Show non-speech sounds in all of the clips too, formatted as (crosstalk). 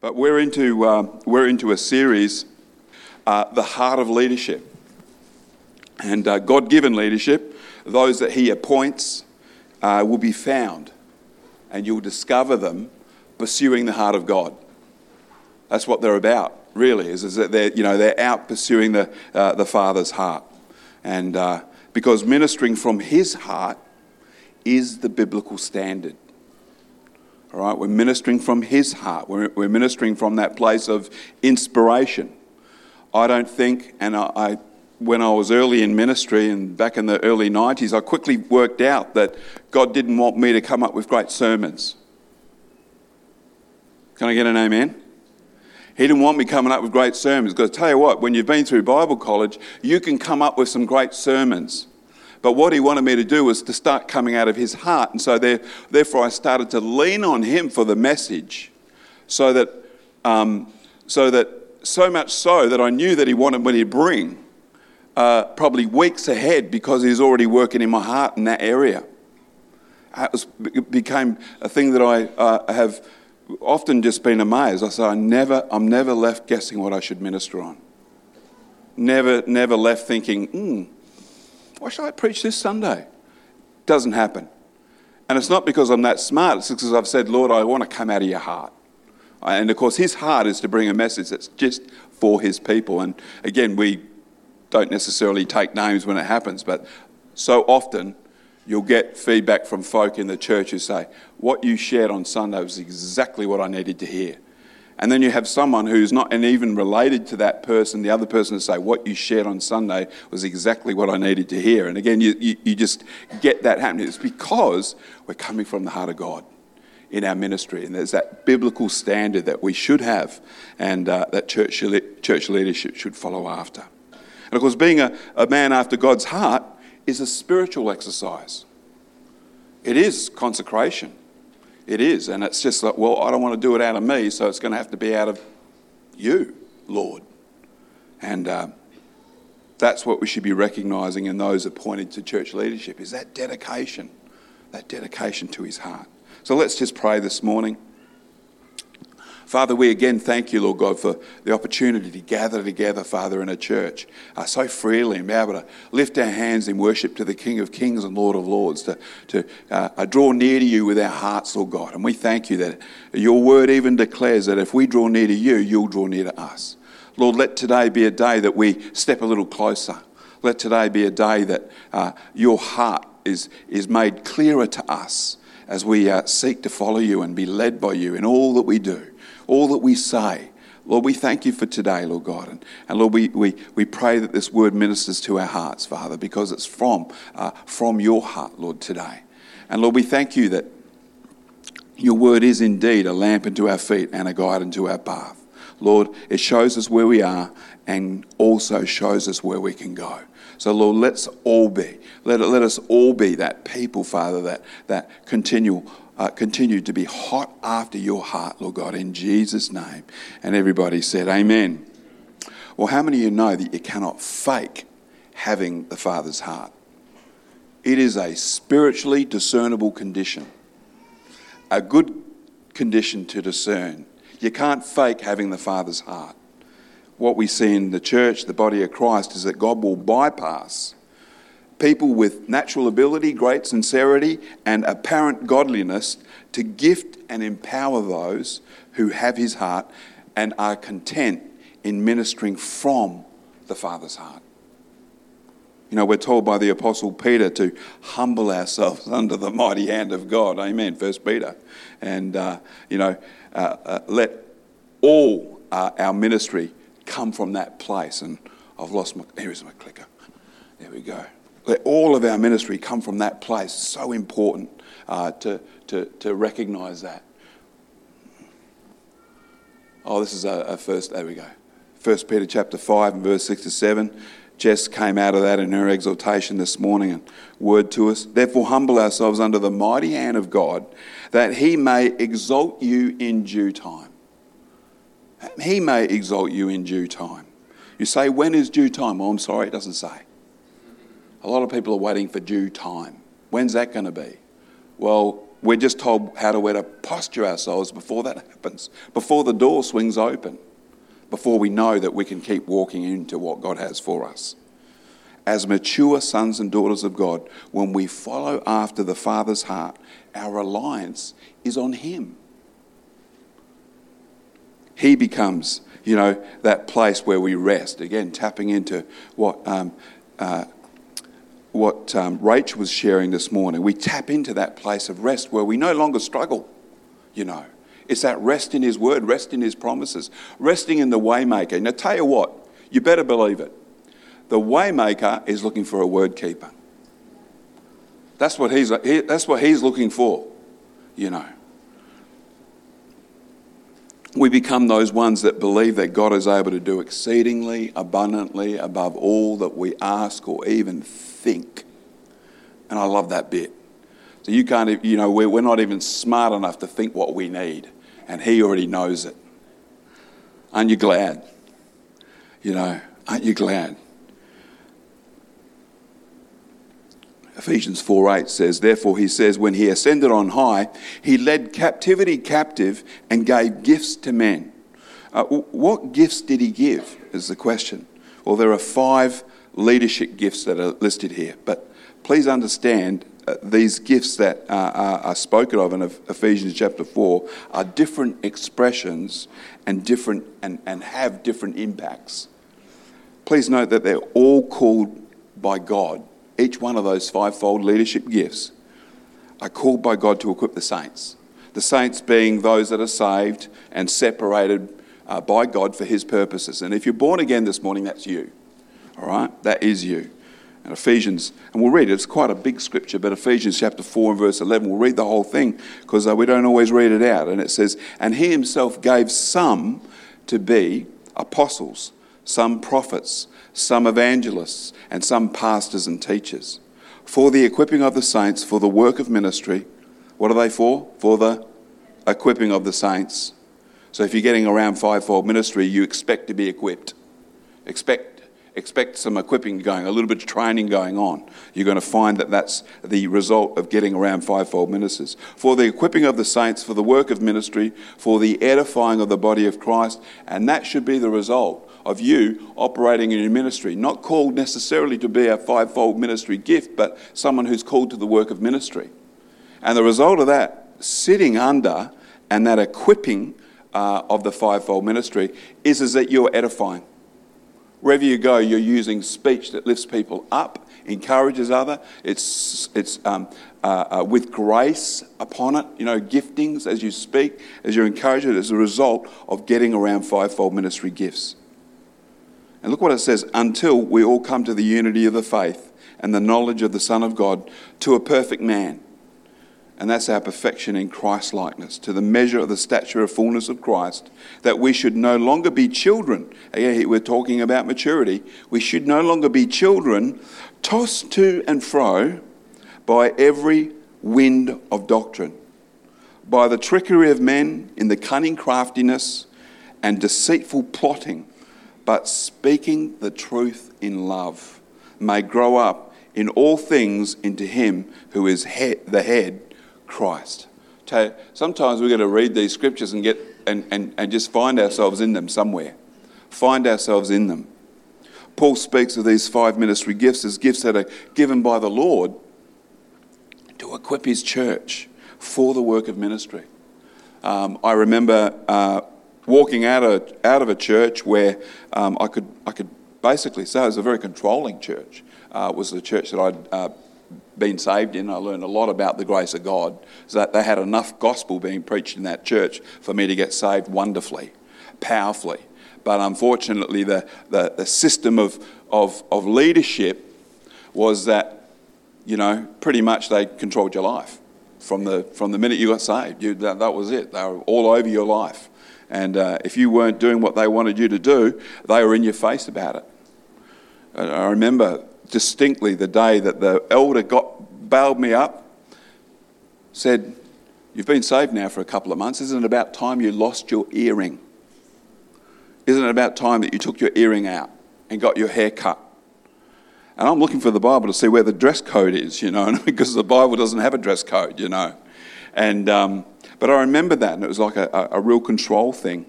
But we're into, uh, we're into a series, uh, The Heart of Leadership. And uh, God given leadership, those that He appoints, uh, will be found, and you'll discover them pursuing the heart of God. That's what they're about, really, is, is that they're, you know, they're out pursuing the, uh, the Father's heart. And uh, because ministering from His heart is the biblical standard. All right, we're ministering from His heart. We're, we're ministering from that place of inspiration. I don't think, and I, I, when I was early in ministry and back in the early 90s, I quickly worked out that God didn't want me to come up with great sermons. Can I get an amen? He didn't want me coming up with great sermons because I tell you what, when you've been through Bible college, you can come up with some great sermons. But what he wanted me to do was to start coming out of his heart. And so there, therefore, I started to lean on him for the message so that, um, so that, so much so that I knew that he wanted me to bring uh, probably weeks ahead because he's already working in my heart in that area. It, was, it became a thing that I uh, have often just been amazed. I say, I never, I'm never left guessing what I should minister on. Never, never left thinking, hmm, why should I preach this Sunday? Doesn't happen. And it's not because I'm that smart, it's because I've said, Lord, I want to come out of your heart. And of course, his heart is to bring a message that's just for his people. And again, we don't necessarily take names when it happens, but so often you'll get feedback from folk in the church who say, What you shared on Sunday was exactly what I needed to hear. And then you have someone who's not and even related to that person, the other person to say, What you shared on Sunday was exactly what I needed to hear. And again, you, you, you just get that happening. It's because we're coming from the heart of God in our ministry. And there's that biblical standard that we should have and uh, that church, church leadership should follow after. And of course, being a, a man after God's heart is a spiritual exercise, it is consecration. It is. And it's just like, well, I don't want to do it out of me, so it's going to have to be out of you, Lord. And uh, that's what we should be recognizing in those appointed to church leadership is that dedication, that dedication to his heart. So let's just pray this morning. Father, we again thank you, Lord God, for the opportunity to gather together, Father, in a church uh, so freely and be able to lift our hands in worship to the King of Kings and Lord of Lords, to, to uh, draw near to you with our hearts, Lord God. And we thank you that your word even declares that if we draw near to you, you'll draw near to us. Lord, let today be a day that we step a little closer. Let today be a day that uh, your heart is, is made clearer to us as we uh, seek to follow you and be led by you in all that we do all that we say. Lord, we thank you for today, Lord God. And, and Lord, we, we, we pray that this word ministers to our hearts, Father, because it's from, uh, from your heart, Lord, today. And Lord, we thank you that your word is indeed a lamp unto our feet and a guide unto our path. Lord, it shows us where we are and also shows us where we can go. So, Lord, let's all be, let, let us all be that people, Father, that, that continual uh, continue to be hot after your heart, Lord God, in Jesus' name. And everybody said, Amen. Well, how many of you know that you cannot fake having the Father's heart? It is a spiritually discernible condition, a good condition to discern. You can't fake having the Father's heart. What we see in the church, the body of Christ, is that God will bypass people with natural ability, great sincerity, and apparent godliness to gift and empower those who have his heart and are content in ministering from the Father's heart. You know, we're told by the Apostle Peter to humble ourselves (laughs) under the mighty hand of God. Amen. First Peter. And, uh, you know, uh, uh, let all uh, our ministry come from that place. And I've lost my, here's my clicker. There we go. Let all of our ministry come from that place. So important uh, to, to, to recognize that. Oh, this is a, a, first, there we go. First Peter chapter 5 and verse 6 to 7. Jess came out of that in her exhortation this morning and word to us. Therefore, humble ourselves under the mighty hand of God, that he may exalt you in due time. He may exalt you in due time. You say, when is due time? Oh, I'm sorry, it doesn't say. A lot of people are waiting for due time. When's that going to be? Well, we're just told how to, where to posture ourselves before that (laughs) happens, before the door swings open, before we know that we can keep walking into what God has for us. As mature sons and daughters of God, when we follow after the Father's heart, our reliance is on Him. He becomes, you know, that place where we rest. Again, tapping into what um, uh, what um, Rach was sharing this morning. We tap into that place of rest where we no longer struggle, you know. It's that rest in His Word, rest in His promises, resting in the Waymaker. Now, tell you what, you better believe it. The Waymaker is looking for a word keeper. That's what he's, he, that's what he's looking for, you know. We become those ones that believe that God is able to do exceedingly abundantly above all that we ask or even think. And I love that bit. So you can't, you know, we're, not even smart enough to think what we need, and He already knows it. Aren't you glad? You know, aren't you glad? Ephesians 4 8 says, Therefore, he says, when he ascended on high, he led captivity captive and gave gifts to men. Uh, what gifts did he give? Is the question. Well, there are five leadership gifts that are listed here. But please understand uh, these gifts that uh, are, are, spoken of in Ephesians chapter 4 are different expressions and, different, and, and have different impacts. Please note that they're all called by God. Each one of those fivefold leadership gifts are called by God to equip the saints. The saints being those that are saved and separated uh, by God for his purposes. And if you're born again this morning, that's you. All right? That is you. And Ephesians, and we'll read it, it's quite a big scripture, but Ephesians chapter 4 and verse 11, we'll read the whole thing because uh, we don't always read it out. And it says, And he himself gave some to be apostles, some prophets, some evangelists, and some pastors and teachers, for the equipping of the saints, for the work of ministry. What are they for? For the equipping of the saints. So if you're getting around fivefold ministry, you expect to be equipped. Expect expect some equipping going, a little bit of training going on. You're going to find that that's the result of getting around fivefold ministers. For the equipping of the saints, for the work of ministry, for the edifying of the body of Christ, and that should be the result of you operating in your ministry. Not called necessarily to be a fivefold ministry gift, but someone who's called to the work of ministry. And the result of that, sitting under and that equipping uh, of the fivefold ministry, is, is that you're edifying. Wherever you go, you're using speech that lifts people up, encourages other. It's, it's um, uh, uh, with grace upon it, you know, giftings as you speak, as you're encouraged, as a result of getting around fivefold ministry gifts. And look what it says until we all come to the unity of the faith and the knowledge of the Son of God to a perfect man and that's our perfection in Christ likeness, to the measure of the stature of fullness of Christ, that we should no longer be children. Again, we're talking about maturity. We should no longer be children tossed to and fro by every wind of doctrine, by the trickery of men in the cunning craftiness and deceitful plotting, but speaking the truth in love, may grow up in all things into Him who is the head Christ. Sometimes we're going to read these scriptures and, get, and, and, and just find ourselves in them somewhere. Find ourselves in them. Paul speaks of these five ministry gifts as gifts that are given by the Lord to equip his church for the work of ministry. Um, I remember uh, walking out of, out of a church where um, I, could, I could basically say it was a very controlling church. Uh, was the church that I'd uh, been saved in. I learned a lot about the grace of God. So that they had enough gospel being preached in that church for me to get saved wonderfully, powerfully. But unfortunately, the, the, the system of, of, of leadership was that, you know, pretty much they controlled your life from the, from the minute you got saved. You, that, that was it. They were all over your life. And uh, if you weren't doing what they wanted you to do, they were in your face about it. I remember distinctly the day that the elder got bailed me up, said, You've been saved now for a couple of months. Isn't it about time you lost your earring? Isn't it about time that you took your earring out and got your hair cut? And I'm looking for the Bible to see where the dress code is, you know, (laughs) because the Bible doesn't have a dress code, you know. And, um, but I remember that, and it was like a, a, real control thing.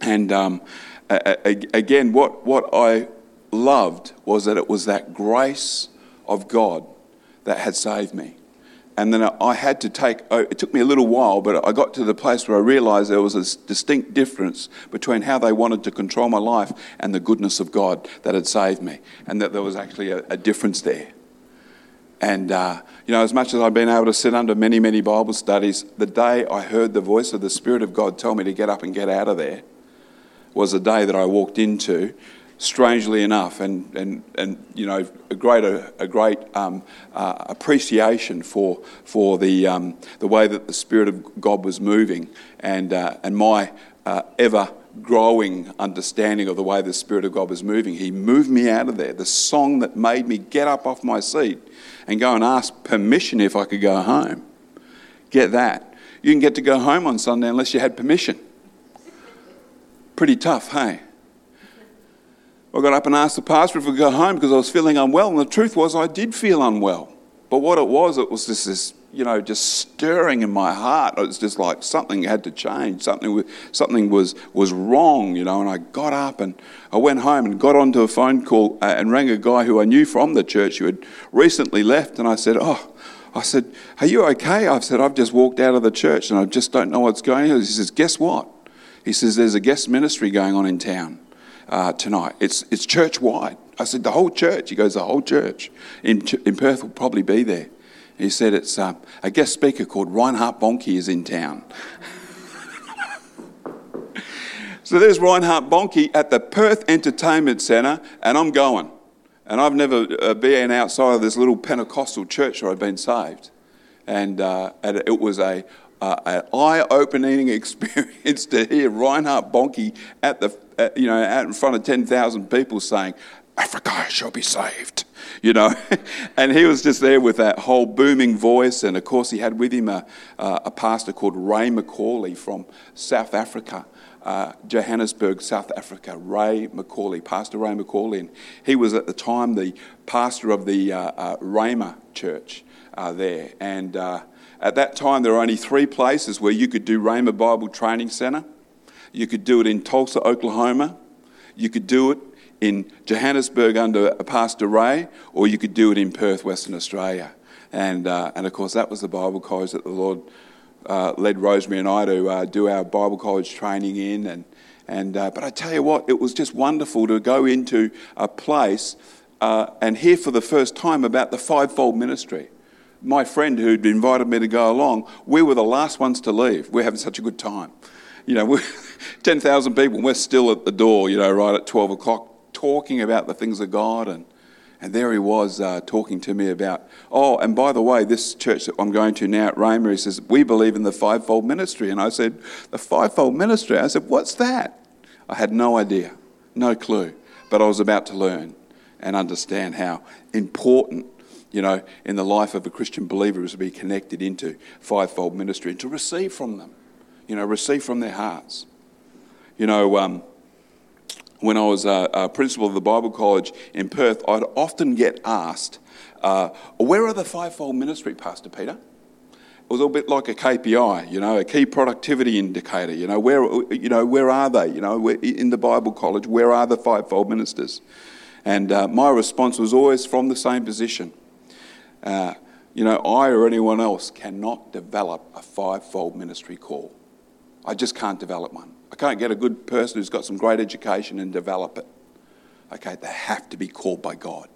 And um, a, a, again, what, what I loved was that it was that grace of God that had saved me. And then I had to take, oh, it took me a little while, but I got to the place where I realized there was a distinct difference between how they wanted to control my life and the goodness of God that had saved me, and that there was actually a, a difference there. And, uh, you know, as much as I've been able to sit under many, many Bible studies, the day I heard the voice of the Spirit of God tell me to get up and get out of there was the day that I walked into strangely enough, and, and, and you know, a great, a, a great um, uh, appreciation for, for the, um, the way that the Spirit of God was moving and, uh, and my uh, ever growing understanding of the way the Spirit of God was moving. He moved me out of there. The song that made me get up off my seat and go and ask permission if I could go home. Get that. You can get to go home on Sunday unless you had permission. Pretty tough, hey? I got up and asked the pastor if we could go home because I was feeling unwell. And the truth was, I did feel unwell. But what it was, it was just this, you know, just stirring in my heart. It was just like something had to change. Something, something was, was wrong, you know. And I got up and I went home and got onto a phone call uh, and rang a guy who I knew from the church who had recently left. And I said, Oh, I said, Are you okay? I've said, I've just walked out of the church and I just don't know what's going on. He says, Guess what? He says, There's a guest ministry going on in town uh, tonight. It's, it's church wide. I said, the whole church? He goes, the whole church in, in Perth will probably be there. He said, it's um, a guest speaker called Reinhard Bonnke is in town. (laughs) so there's Reinhard Bonnke at the Perth Entertainment Centre, and I'm going. And I've never uh, been outside of this little Pentecostal church where I've been saved. And, uh, and it was a, uh, an eye-opening (laughs) experience to hear Reinhard Bonnke at the, uh, you know, out in front of 10,000 people saying, Africa shall be saved, you know. (laughs) and he was just there with that whole booming voice. And of course, he had with him a, uh, a pastor called Ray McCauley from South Africa. Uh, Johannesburg, South Africa, Ray McCauley, Pastor Ray McCauley. And he was at the time the pastor of the uh, uh, Rhema church uh, there. And uh, at that time, there were only three places where you could do Rhema Bible Training Center. You could do it in Tulsa, Oklahoma. You could do it in Johannesburg under Pastor Ray, or you could do it in Perth, Western Australia. And, uh, and of course, that was the Bible college that the Lord uh, led Rosemary and I to uh, do our Bible college training in. And, and, uh, but I tell you what, it was just wonderful to go into a place uh, and hear for the first time about the fivefold ministry my friend who'd invited me to go along, we were the last ones to leave. We're having such a good time. You know, (laughs) 10,000 people, and we're still at the door, you know, right at 12 o'clock, talking about the things of God. And, and there he was uh, talking to me about, oh, and by the way, this church that I'm going to now at Rhema, he says, we believe in the fivefold ministry. And I said, the fivefold ministry? I said, what's that? I had no idea, no clue. But I was about to learn and understand how important you know, in the life of a Christian believer is to be connected into fivefold ministry and to receive from them, you know, receive from their hearts. You know, um, when I was a, a, principal of the Bible College in Perth, I'd often get asked, uh, "Where are the fivefold ministry, Pastor Peter?" It was a bit like a KPI, you know, a key productivity indicator. You know, where, you know, where are they? You know, in the Bible College, where are the fivefold ministers? And uh, my response was always from the same position. Uh, you know, I or anyone else cannot develop a fivefold ministry call. I just can't develop one. I can't get a good person who's got some great education and develop it. Okay, they have to be called by God.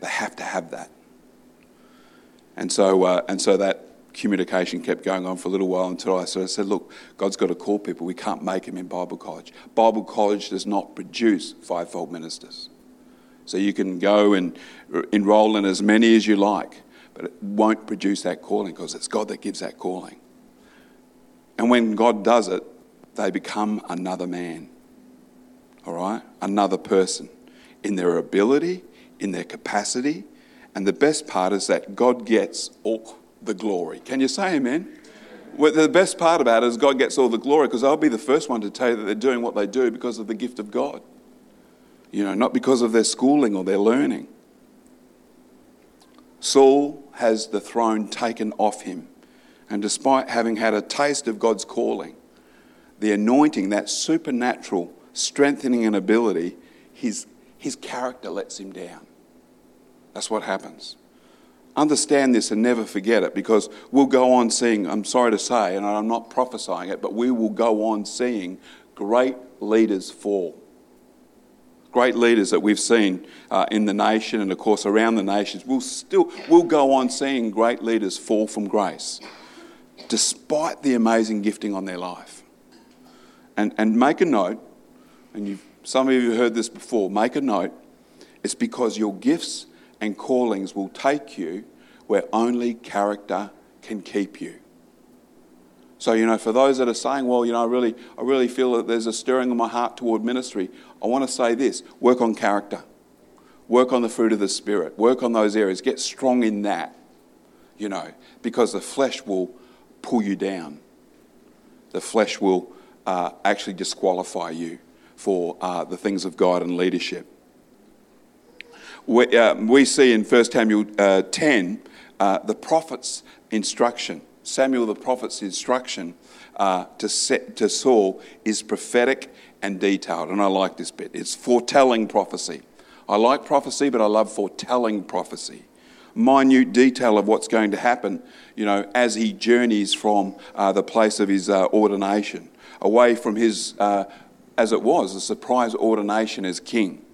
They have to have that. And so, uh, and so that communication kept going on for a little while until I sort of said, look, God's got to call people. We can't make them in Bible college. Bible college does not produce fivefold ministers. So you can go and enroll in as many as you like, but it won't produce that calling because it's God that gives that calling. And when God does it, they become another man, all right? Another person in their ability, in their capacity. And the best part is that God gets all the glory. Can you say amen? Well, the best part about it is God gets all the glory because I'll be the first one to tell you that they're doing what they do because of the gift of God you know, not because of their schooling or their learning. Saul has the throne taken off him And despite having had a taste of God's calling, the anointing, that supernatural strengthening and ability, his, his character lets him down. That's what happens. Understand this and never forget it because we'll go on seeing, I'm sorry to say, and I'm not prophesying it, but we will go on seeing great leaders fall. Great leaders that we've seen uh, in the nation and, of course, around the nations. We'll still we'll go on seeing great leaders fall from grace despite the amazing gifting on their life. And, and make a note, and some of you have heard this before, make a note, it's because your gifts and callings will take you where only character can keep you. So, you know, for those that are saying, well, you know, I really, I really feel that there's a stirring in my heart toward ministry, I want to say this work on character, work on the fruit of the Spirit, work on those areas, get strong in that, you know, because the flesh will pull you down. The flesh will uh, actually disqualify you for uh, the things of God and leadership. We, uh, we see in 1 Samuel uh, 10 uh, the prophet's instruction. Samuel the prophet's instruction uh, to, set, to Saul is prophetic and detailed. And I like this bit. It's foretelling prophecy. I like prophecy, but I love foretelling prophecy. Minute detail of what's going to happen, you know, as he journeys from uh, the place of his uh, ordination, away from his, uh, as it was, a surprise ordination as king.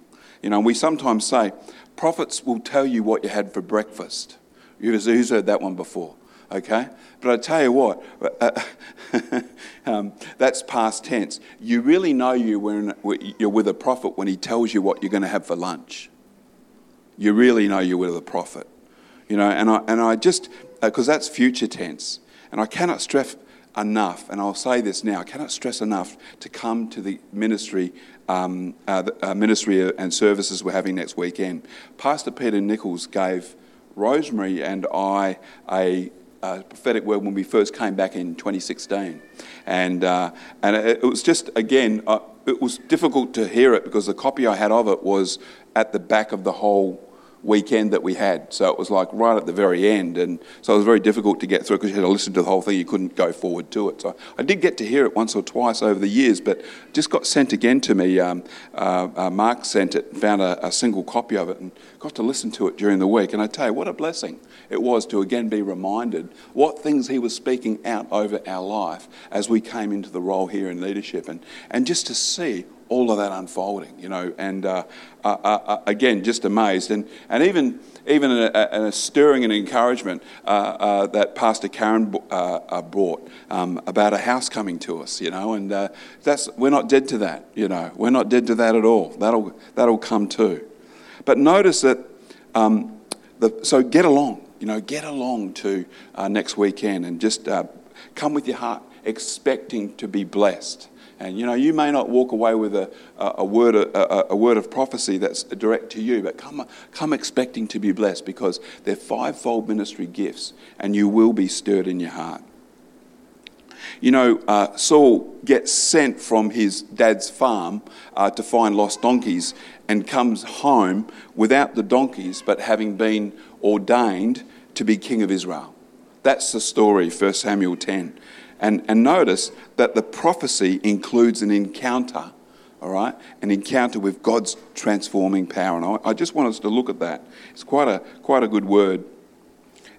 You know, we sometimes say, prophets will tell you what you had for breakfast. Who's heard that one before? Okay? But I tell you what, (laughs) um, that's past tense. You really know you when you're with a prophet when he tells you what you're going to have for lunch. You really know you're with a prophet. You know, and I, and I just, because uh, that's future tense. And I cannot stress enough, and I'll say this now, I cannot stress enough to come to the ministry um, uh, the, uh, ministry and services we're having next weekend. Pastor Peter Nichols gave Rosemary and I a, prophetic word when we first came back in 2016. And, uh, and it, it, was just, again, uh, it was difficult to hear it because the copy I had of it was at the back of the whole weekend that we had. So it was like right at the very end. And so it was very difficult to get through because you had to listen to the whole thing. You couldn't go forward to it. So I did get to hear it once or twice over the years, but just got sent again to me. Um, uh, uh, Mark sent it, found a, a, single copy of it, and got to listen to it during the week. And I tell you, what a blessing it was to again be reminded what things he was speaking out over our life as we came into the role here in leadership. And, and just to see all of that unfolding, you know, and uh, uh, uh, uh, again, just amazed. And, and even, even a, a stirring and encouragement uh, that Pastor Karen brought um, about a house coming to us, you know, and that's, we're not dead to that, you know, we're not dead to that at all. That'll, that'll come too. But notice that, um, the, so get along, you know, get along to next weekend and just come with your heart expecting to be blessed. And you know, you may not walk away with a, a, word, a, a, word of prophecy that's direct to you, but come, come expecting to be blessed because they're fivefold ministry gifts and you will be stirred in your heart. You know, uh, Saul gets sent from his dad's farm uh, to find lost donkeys and comes home without the donkeys, but having been ordained to be king of Israel. That's the story, 1 Samuel 10. And, and notice that the prophecy includes an encounter, all right? An encounter with God's transforming power. And I, I just want us to look at that. It's quite a, quite a good word.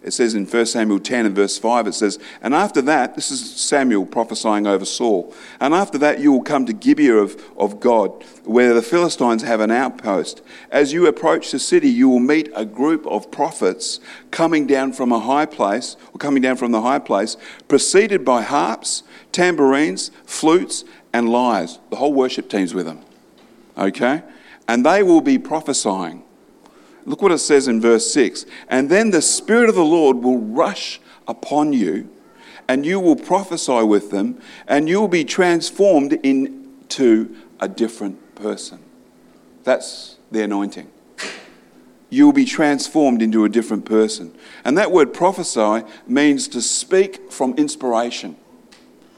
It says in 1 Samuel 10 and verse 5, it says, And after that, this is Samuel prophesying over Saul, and after that you will come to Gibeah of, of God, where the Philistines have an outpost. As you approach the city, you will meet a group of prophets coming down from a high place, or coming down from the high place, preceded by harps, tambourines, flutes, and lyres. The whole worship team's with them. Okay? And they will be prophesying. Look what it says in verse 6 And then the Spirit of the Lord will rush upon you, and you will prophesy with them, and you will be transformed into a different person. That's the anointing. You will be transformed into a different person. And that word prophesy means to speak from inspiration.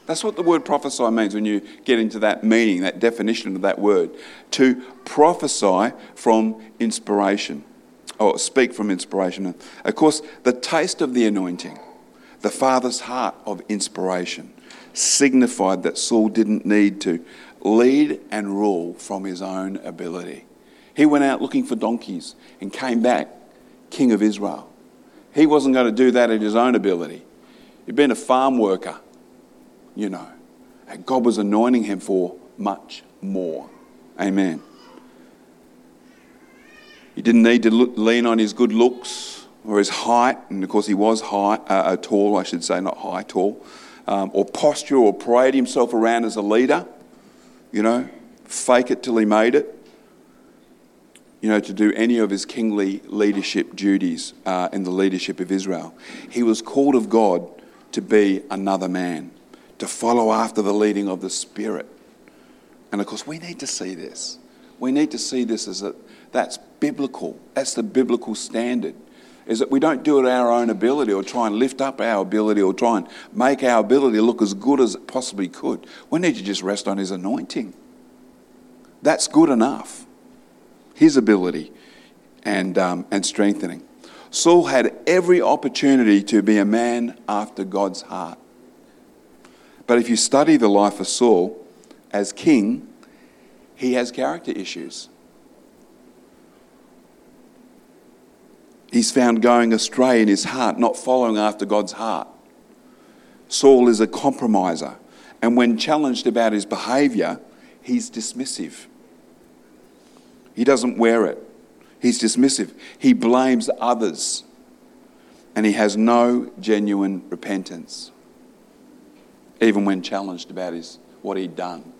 That's what the word prophesy means when you get into that meaning, that definition of that word. To prophesy from inspiration or speak from inspiration. Of course, the taste of the anointing, The Father's heart of inspiration signified that Saul didn't need to lead and rule from his own ability. He went out looking for donkeys and came back king of Israel. He wasn't going to do that in his own ability. He'd been a farm worker, you know, and God was anointing him for much more. Amen. He didn't need to look, lean on his good looks or his height, and of course he was high, uh, uh, tall, I should say, not high, tall, um, or posture, or parade himself around as a leader. You know, fake it till he made it. You know, to do any of his kingly leadership duties uh, in the leadership of Israel. He was called of God to be another man, to follow after the leading of the Spirit. And of course, we need to see this. We need to see this as a, that's biblical. That's the biblical standard. Is that we don't do it our own ability or try and lift up our ability or try and make our ability look as good as it possibly could. We need to just rest on His anointing. That's good enough. His ability and, um, and strengthening. Saul had every opportunity to be a man after God's heart. But if you study the life of Saul as king, he has character issues. He's found going astray in his heart, not following after God's heart. Saul is a compromiser, and when challenged about his behavior, he's dismissive. He doesn't wear it. He's dismissive. He blames others, and he has no genuine repentance, even when challenged about his, what he'd done.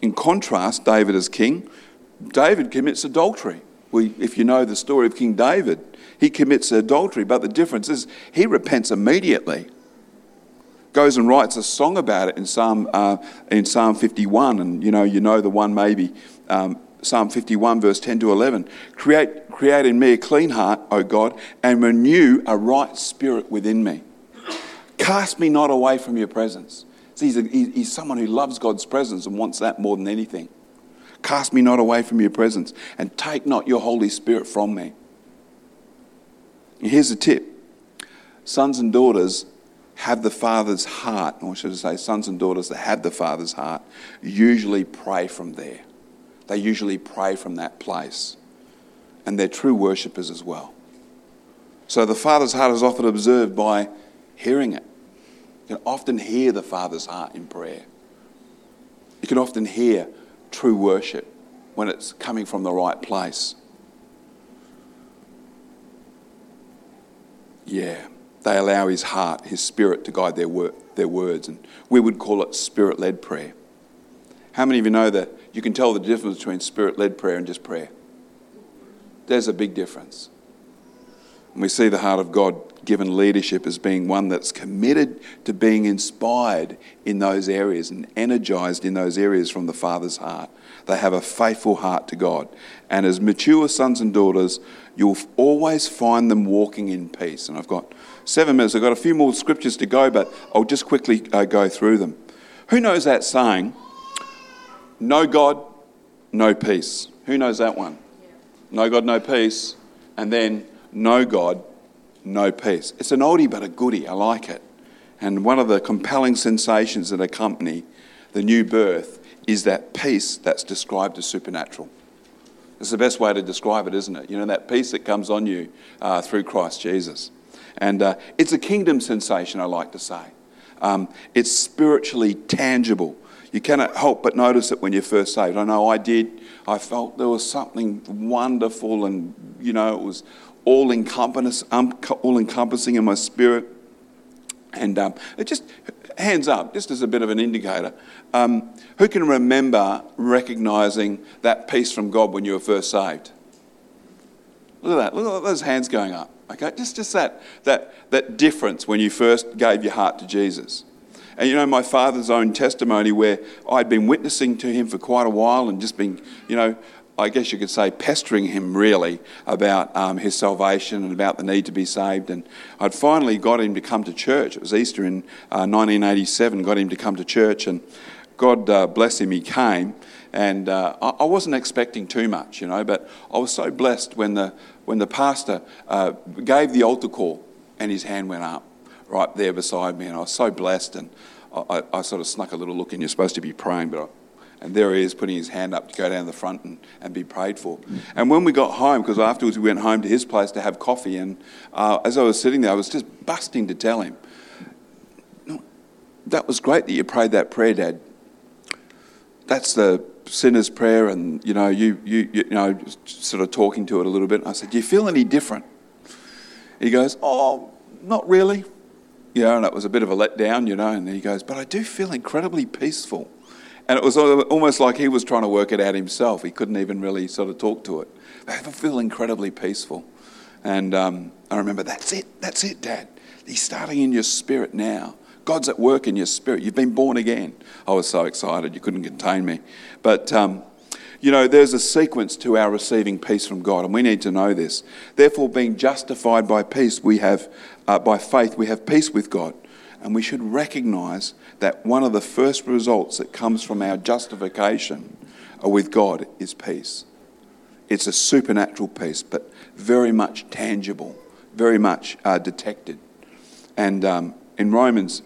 In contrast, David as king, David commits adultery. We, if you know the story of King David, he commits adultery, but the difference is he repents immediately. Goes and writes a song about it in Psalm, uh, in Psalm 51, and you know, you know the one maybe, um, Psalm 51, verse 10 to 11. Create, create in me a clean heart, O God, and renew a right spirit within me. Cast me not away from your presence. See, he's, a, he's someone who loves God's presence and wants that more than anything. Cast me not away from your presence, and take not your Holy Spirit from me. And here's a tip sons and daughters have the Father's heart, or should I say, sons and daughters that have the Father's heart, usually pray from there. They usually pray from that place. And they're true worshippers as well. So the Father's heart is often observed by hearing it. You can often hear the Father's heart in prayer. You can often hear true worship when it's coming from the right place. Yeah, they allow his heart, his spirit to guide their, wor- their words. And we would call it spirit led prayer. How many of you know that you can tell the difference between spirit led prayer and just prayer? There's a big difference. And we see the heart of God given leadership as being one that's committed to being inspired in those areas and energized in those areas from the Father's heart. They have a faithful heart to God. And as mature sons and daughters, you'll always find them walking in peace. And I've got seven minutes. I've got a few more scriptures to go, but I'll just quickly uh, go through them. Who knows that saying? No God, no peace. Who knows that one? No God, no peace. And then no God, no peace. It's an oldie but a goodie. I like it. And one of the compelling sensations that accompany the new birth is that peace that's described as supernatural. It's the best way to describe it, isn't it? You know, that peace that comes on you uh, through Christ Jesus. And uh, it's a kingdom sensation, I like to say. Um, it's spiritually tangible. You cannot help but notice it when you're first saved. I know I did. I felt there was something wonderful, and, you know, it was all encompassing, um, encompassing in my spirit. And um, it just, hands up, just as a bit of an indicator. Um, who can remember recognizing that peace from God when you were first saved? Look at that. Look at those hands going up. Okay, just, just that, that, that difference when you first gave your heart to Jesus. And you know, my father's own testimony where I'd been witnessing to him for quite a while and just been, you know, I guess you could say, pestering him really about um, his salvation and about the need to be saved. And I'd finally got him to come to church. It was Easter in uh, 1987, got him to come to church, and God uh, bless him, he came. And uh, I wasn't expecting too much, you know, but I was so blessed when the, when the pastor uh, gave the altar call and his hand went up right there beside me, and I was so blessed. And I, I, I sort of snuck a little look in. You're supposed to be praying, but I, and there he is putting his hand up to go down the front and, and be prayed for. And when we got home, because afterwards we went home to his place to have coffee, and uh, as I was sitting there, I was just busting to tell him, That was great that you prayed that prayer, Dad. That's the sinner's prayer, and you know, you, you, you know, sort of talking to it a little bit. I said, Do you feel any different? He goes, Oh, not really. You know, and it was a bit of a letdown, you know, and he goes, But I do feel incredibly peaceful. And it was almost like he was trying to work it out himself. He couldn't even really sort of talk to it. I feel incredibly peaceful. And um, I remember, that's it, that's it, Dad. He's starting in your spirit now. God's at work in your spirit. You've been born again. I was so excited, you couldn't contain me. But, um, you know, there's a sequence to our receiving peace from God, and we need to know this. Therefore, being justified by peace, we have, uh, by faith, we have peace with God. And we should recognize that one of the first results that comes from our justification with God is peace. It's a supernatural peace, but very much tangible, very much uh, detected. And um, in Romans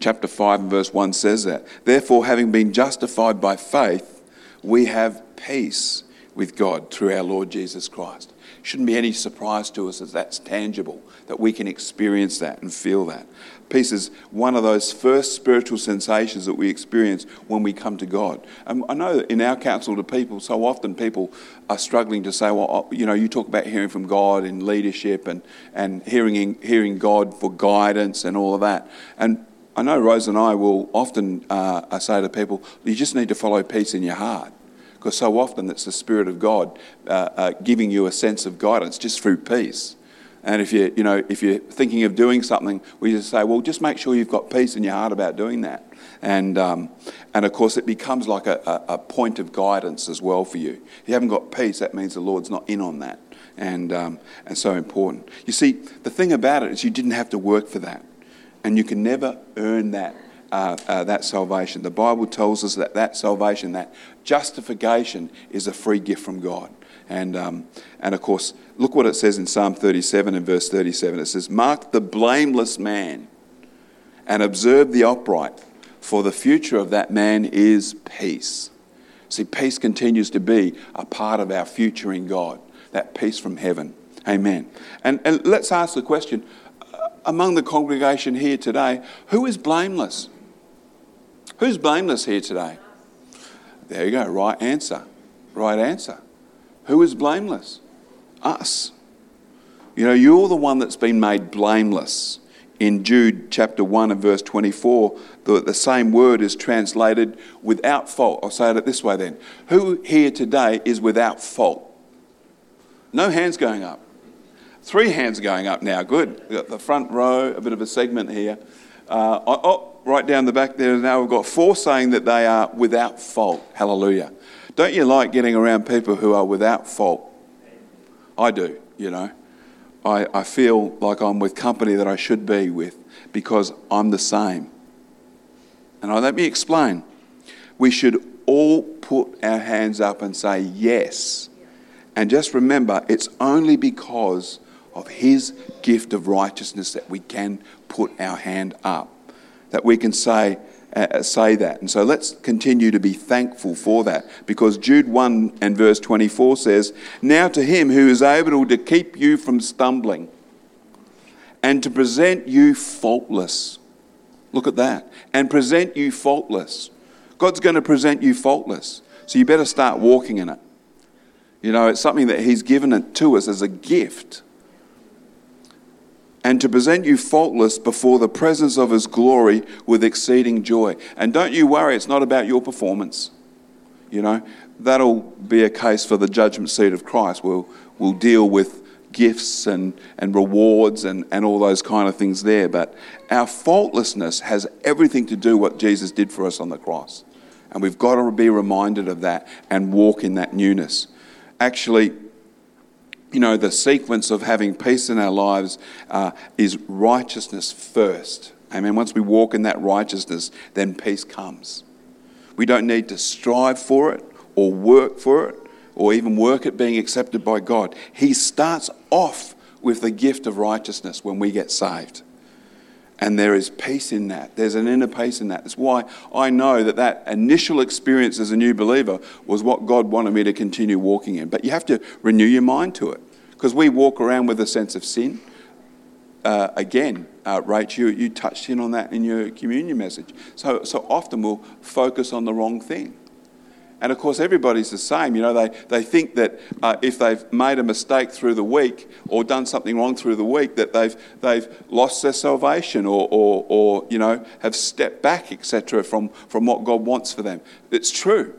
chapter 5 and verse 1 says that. Therefore, having been justified by faith, we have peace with God through our Lord Jesus Christ. Shouldn't be any surprise to us as that's tangible, that we can experience that and feel that. Peace is one of those first spiritual sensations that we experience when we come to God. And I know in our counsel to people, so often people are struggling to say, well, oh, you know, you talk about hearing from God in leadership and, and hearing, hearing God for guidance and all of that. And I know Rose and I will often uh, say to people, you just need to follow peace in your heart because so often it's the Spirit of God uh, uh, giving you a sense of guidance just through peace. And if you you know if you're thinking of doing something, we just say, well, just make sure you've got peace in your heart about doing that. And um, and of course, it becomes like a, a, a, point of guidance as well for you. If you haven't got peace, that means the Lord's not in on that, and um, and so important. You see, the thing about it is you didn't have to work for that, and you can never earn that uh, uh, that salvation. The Bible tells us that that salvation, that justification, is a free gift from God. And, um, and of course, look what it says in Psalm 37 and verse 37. It says, Mark the blameless man and observe the upright, for the future of that man is peace. See, peace continues to be a part of our future in God, that peace from heaven. Amen. And, and let's ask the question uh, among the congregation here today who is blameless? Who's blameless here today? There you go, right answer. Right answer. Who is blameless? Us. You know, you're the one that's been made blameless. In Jude chapter 1 and verse 24, the, the same word is translated without fault. I'll say it this way then. Who here today is without fault? No hands going up. Three hands going up now. Good. We've got the front row, a bit of a segment here. Uh, oh, right down the back there now, we've got four saying that they are without fault. Hallelujah. Don't you like getting around people who are without fault? I do, you know. I, I feel like I'm with company that I should be with because I'm the same. And I, let me explain. We should all put our hands up and say yes. And just remember, it's only because of His gift of righteousness that we can put our hand up that we can say, uh, say that. And so let's continue to be thankful for that because Jude 1 and verse 24 says, Now to him who is able to keep you from stumbling and to present you faultless. Look at that. And present you faultless. God's going to present you faultless. So you better start walking in it. You know, it's something that He's given it to us as a gift and to present you faultless before the presence of his glory with exceeding joy. And don't you worry, it's not about your performance. You know, that'll be a case for the judgment seat of Christ. We'll, we'll deal with gifts and, and rewards and, and all those kind of things there. But our faultlessness has everything to do what Jesus did for us on the cross. And we've got to be reminded of that and walk in that newness. Actually, you know, the sequence of having peace in our lives uh, is righteousness first. Amen. Once we walk in that righteousness, then peace comes. We don't need to strive for it or work for it or even work at being accepted by God. He starts off with the gift of righteousness when we get saved. And there is peace in that. There's an inner peace in that. That's why I know that that initial experience as a new believer was what God wanted me to continue walking in. But you have to renew your mind to it because we walk around with a sense of sin. Uh, again, uh, Rach, you, you touched in on that in your communion message. So, so often we'll focus on the wrong thing. And of course, everybody's the same. You know, they, they think that uh, if they've made a mistake through the week or done something wrong through the week, that they've, they've lost their salvation or, or, or you know, have stepped back, etc., from, from what God wants for them. It's true.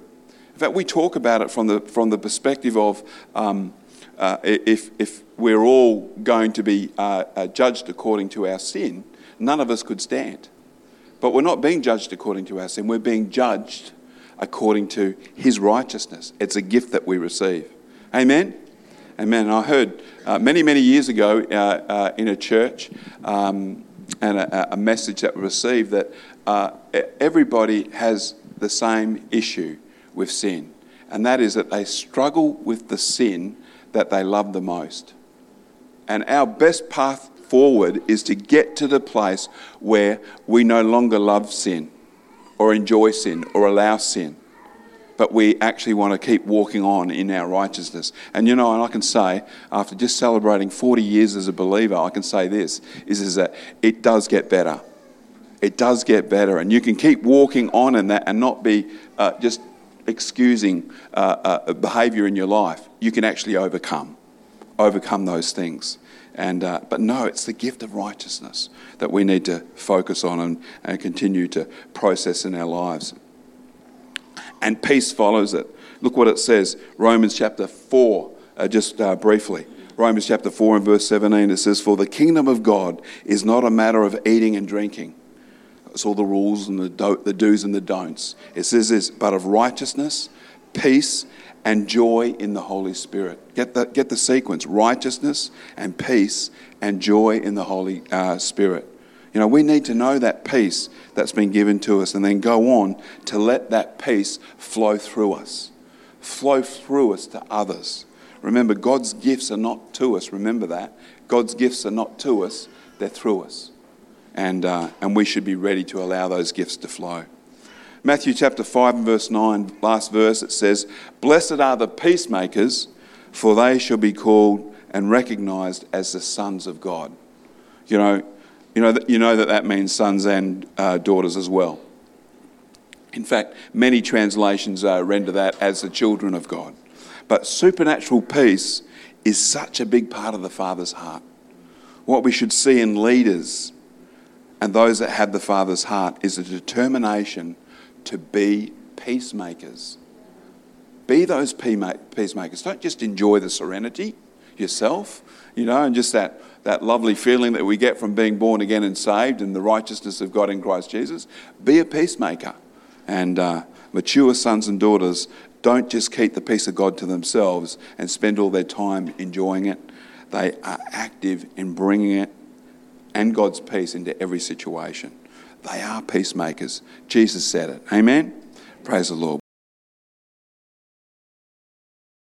In fact, we talk about it from the, from the perspective of um, uh, if, if we're all going to be uh, uh, judged according to our sin, none of us could stand. But we're not being judged according to our sin, we're being judged according to his righteousness. It's a gift that we receive. Amen? Amen. I heard uh, many, many years ago uh, uh, in a church um, and a, a, message that we received that uh, everybody has the same issue with sin, and that is that they struggle with the sin that they love the most. And our best path forward is to get to the place where we no longer love sin or enjoy sin or allow sin. But we actually want to keep walking on in our righteousness. And you know, and I can say, after just celebrating 40 years as a believer, I can say this is, is that it does get better. It does get better. And you can keep walking on in that and not be uh, just excusing uh, uh, behavior in your life. You can actually overcome, overcome those things. And, uh, but no, it's the gift of righteousness that we need to focus on and, and continue to process in our lives. And peace follows it. Look what it says Romans chapter 4, uh, just uh, briefly. Romans chapter 4 and verse 17, it says, For the kingdom of God is not a matter of eating and drinking. It's all the rules and the, do, the do's and the don'ts. It says this, but of righteousness, peace, and joy in the Holy Spirit. Get the, get the sequence righteousness and peace and joy in the Holy uh, Spirit. You know, we need to know that peace that's been given to us and then go on to let that peace flow through us, flow through us to others. Remember, God's gifts are not to us. Remember that. God's gifts are not to us, they're through us. And, uh, and we should be ready to allow those gifts to flow. Matthew chapter 5 and verse 9, last verse, it says, Blessed are the peacemakers, for they shall be called and recognized as the sons of God. You know, you know, that, you know that that means sons and uh, daughters as well. In fact, many translations uh, render that as the children of God. But supernatural peace is such a big part of the Father's heart. What we should see in leaders and those that have the Father's heart is a determination to be peacemakers. Be those peacemakers. Don't just enjoy the serenity yourself, you know, and just that, that lovely feeling that we get from being born again and saved and the righteousness of God in Christ Jesus. Be a peacemaker. And uh, mature sons and daughters don't just keep the peace of God to themselves and spend all their time enjoying it. They are active in bringing it and God's peace into every situation. They are peacemakers. Jesus said it. Amen? Praise the Lord.